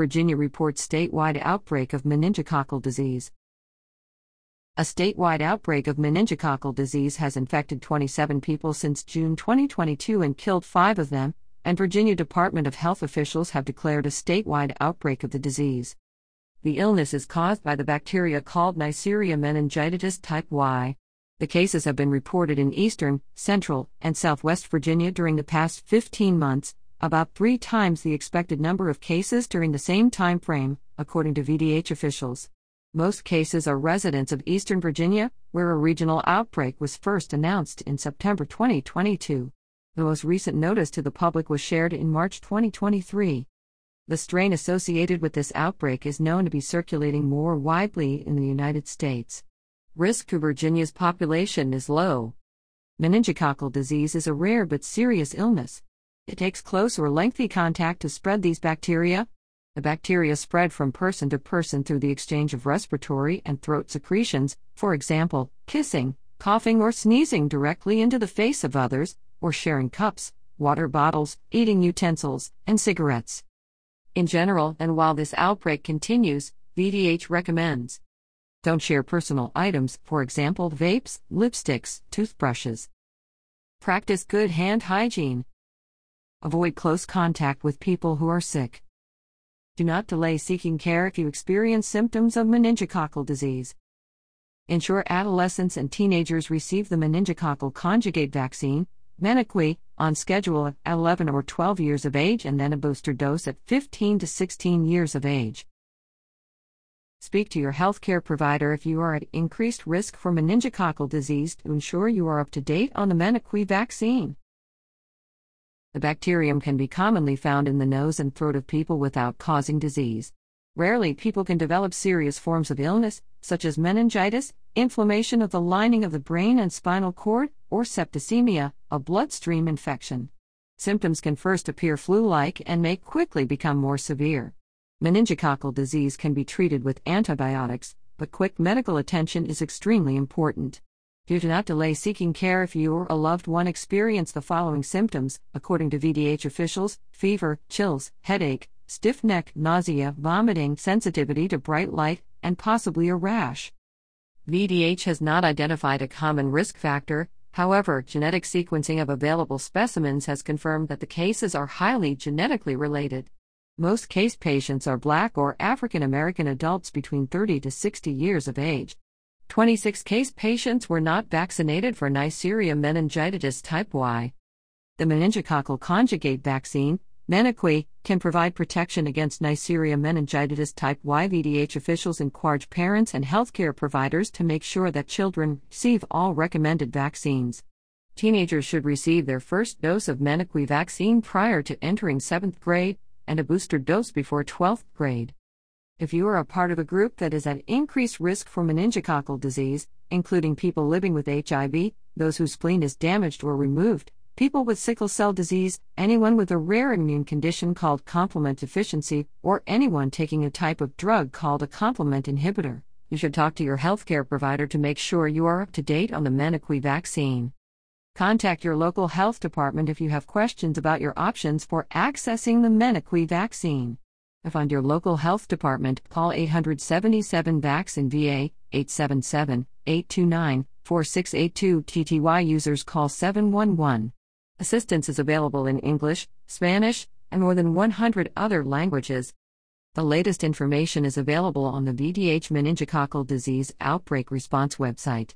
Virginia reports statewide outbreak of meningococcal disease. A statewide outbreak of meningococcal disease has infected 27 people since June 2022 and killed five of them, and Virginia Department of Health officials have declared a statewide outbreak of the disease. The illness is caused by the bacteria called Neisseria meningitidis type Y. The cases have been reported in eastern, central, and southwest Virginia during the past 15 months, about three times the expected number of cases during the same time frame, according to VDH officials. Most cases are residents of Eastern Virginia, where a regional outbreak was first announced in September 2022. The most recent notice to the public was shared in March 2023. The strain associated with this outbreak is known to be circulating more widely in the United States. Risk to Virginia's population is low. Meningococcal disease is a rare but serious illness. It takes close or lengthy contact to spread these bacteria. The bacteria spread from person to person through the exchange of respiratory and throat secretions, for example, kissing, coughing, or sneezing directly into the face of others, or sharing cups, water bottles, eating utensils, and cigarettes. In general, and while this outbreak continues, VDH recommends don't share personal items, for example, vapes, lipsticks, toothbrushes. Practice good hand hygiene. Avoid close contact with people who are sick. Do not delay seeking care if you experience symptoms of meningococcal disease. Ensure adolescents and teenagers receive the meningococcal conjugate vaccine, MenACWY, on schedule at 11 or 12 years of age and then a booster dose at 15 to 16 years of age. Speak to your healthcare provider if you are at increased risk for meningococcal disease to ensure you are up to date on the MenACWY vaccine. The bacterium can be commonly found in the nose and throat of people without causing disease. Rarely, people can develop serious forms of illness, such as meningitis, inflammation of the lining of the brain and spinal cord, or septicemia, a bloodstream infection. Symptoms can first appear flu like and may quickly become more severe. Meningococcal disease can be treated with antibiotics, but quick medical attention is extremely important. Do not delay seeking care if you or a loved one experience the following symptoms, according to VDH officials fever, chills, headache, stiff neck, nausea, vomiting, sensitivity to bright light, and possibly a rash. VDH has not identified a common risk factor, however, genetic sequencing of available specimens has confirmed that the cases are highly genetically related. Most case patients are Black or African American adults between 30 to 60 years of age. 26 case patients were not vaccinated for Neisseria meningitidis type Y. The meningococcal conjugate vaccine, MenACWY, can provide protection against Neisseria meningitidis type Y. VDH officials encourage parents and healthcare providers to make sure that children receive all recommended vaccines. Teenagers should receive their first dose of MenACWY vaccine prior to entering 7th grade and a booster dose before 12th grade. If you are a part of a group that is at increased risk for meningococcal disease, including people living with HIV, those whose spleen is damaged or removed, people with sickle cell disease, anyone with a rare immune condition called complement deficiency, or anyone taking a type of drug called a complement inhibitor, you should talk to your healthcare provider to make sure you are up to date on the MenACWY vaccine. Contact your local health department if you have questions about your options for accessing the MenACWY vaccine. Find your local health department. Call 877 VAX in VA, 877 829 4682. TTY users call 711. Assistance is available in English, Spanish, and more than 100 other languages. The latest information is available on the VDH meningococcal disease outbreak response website.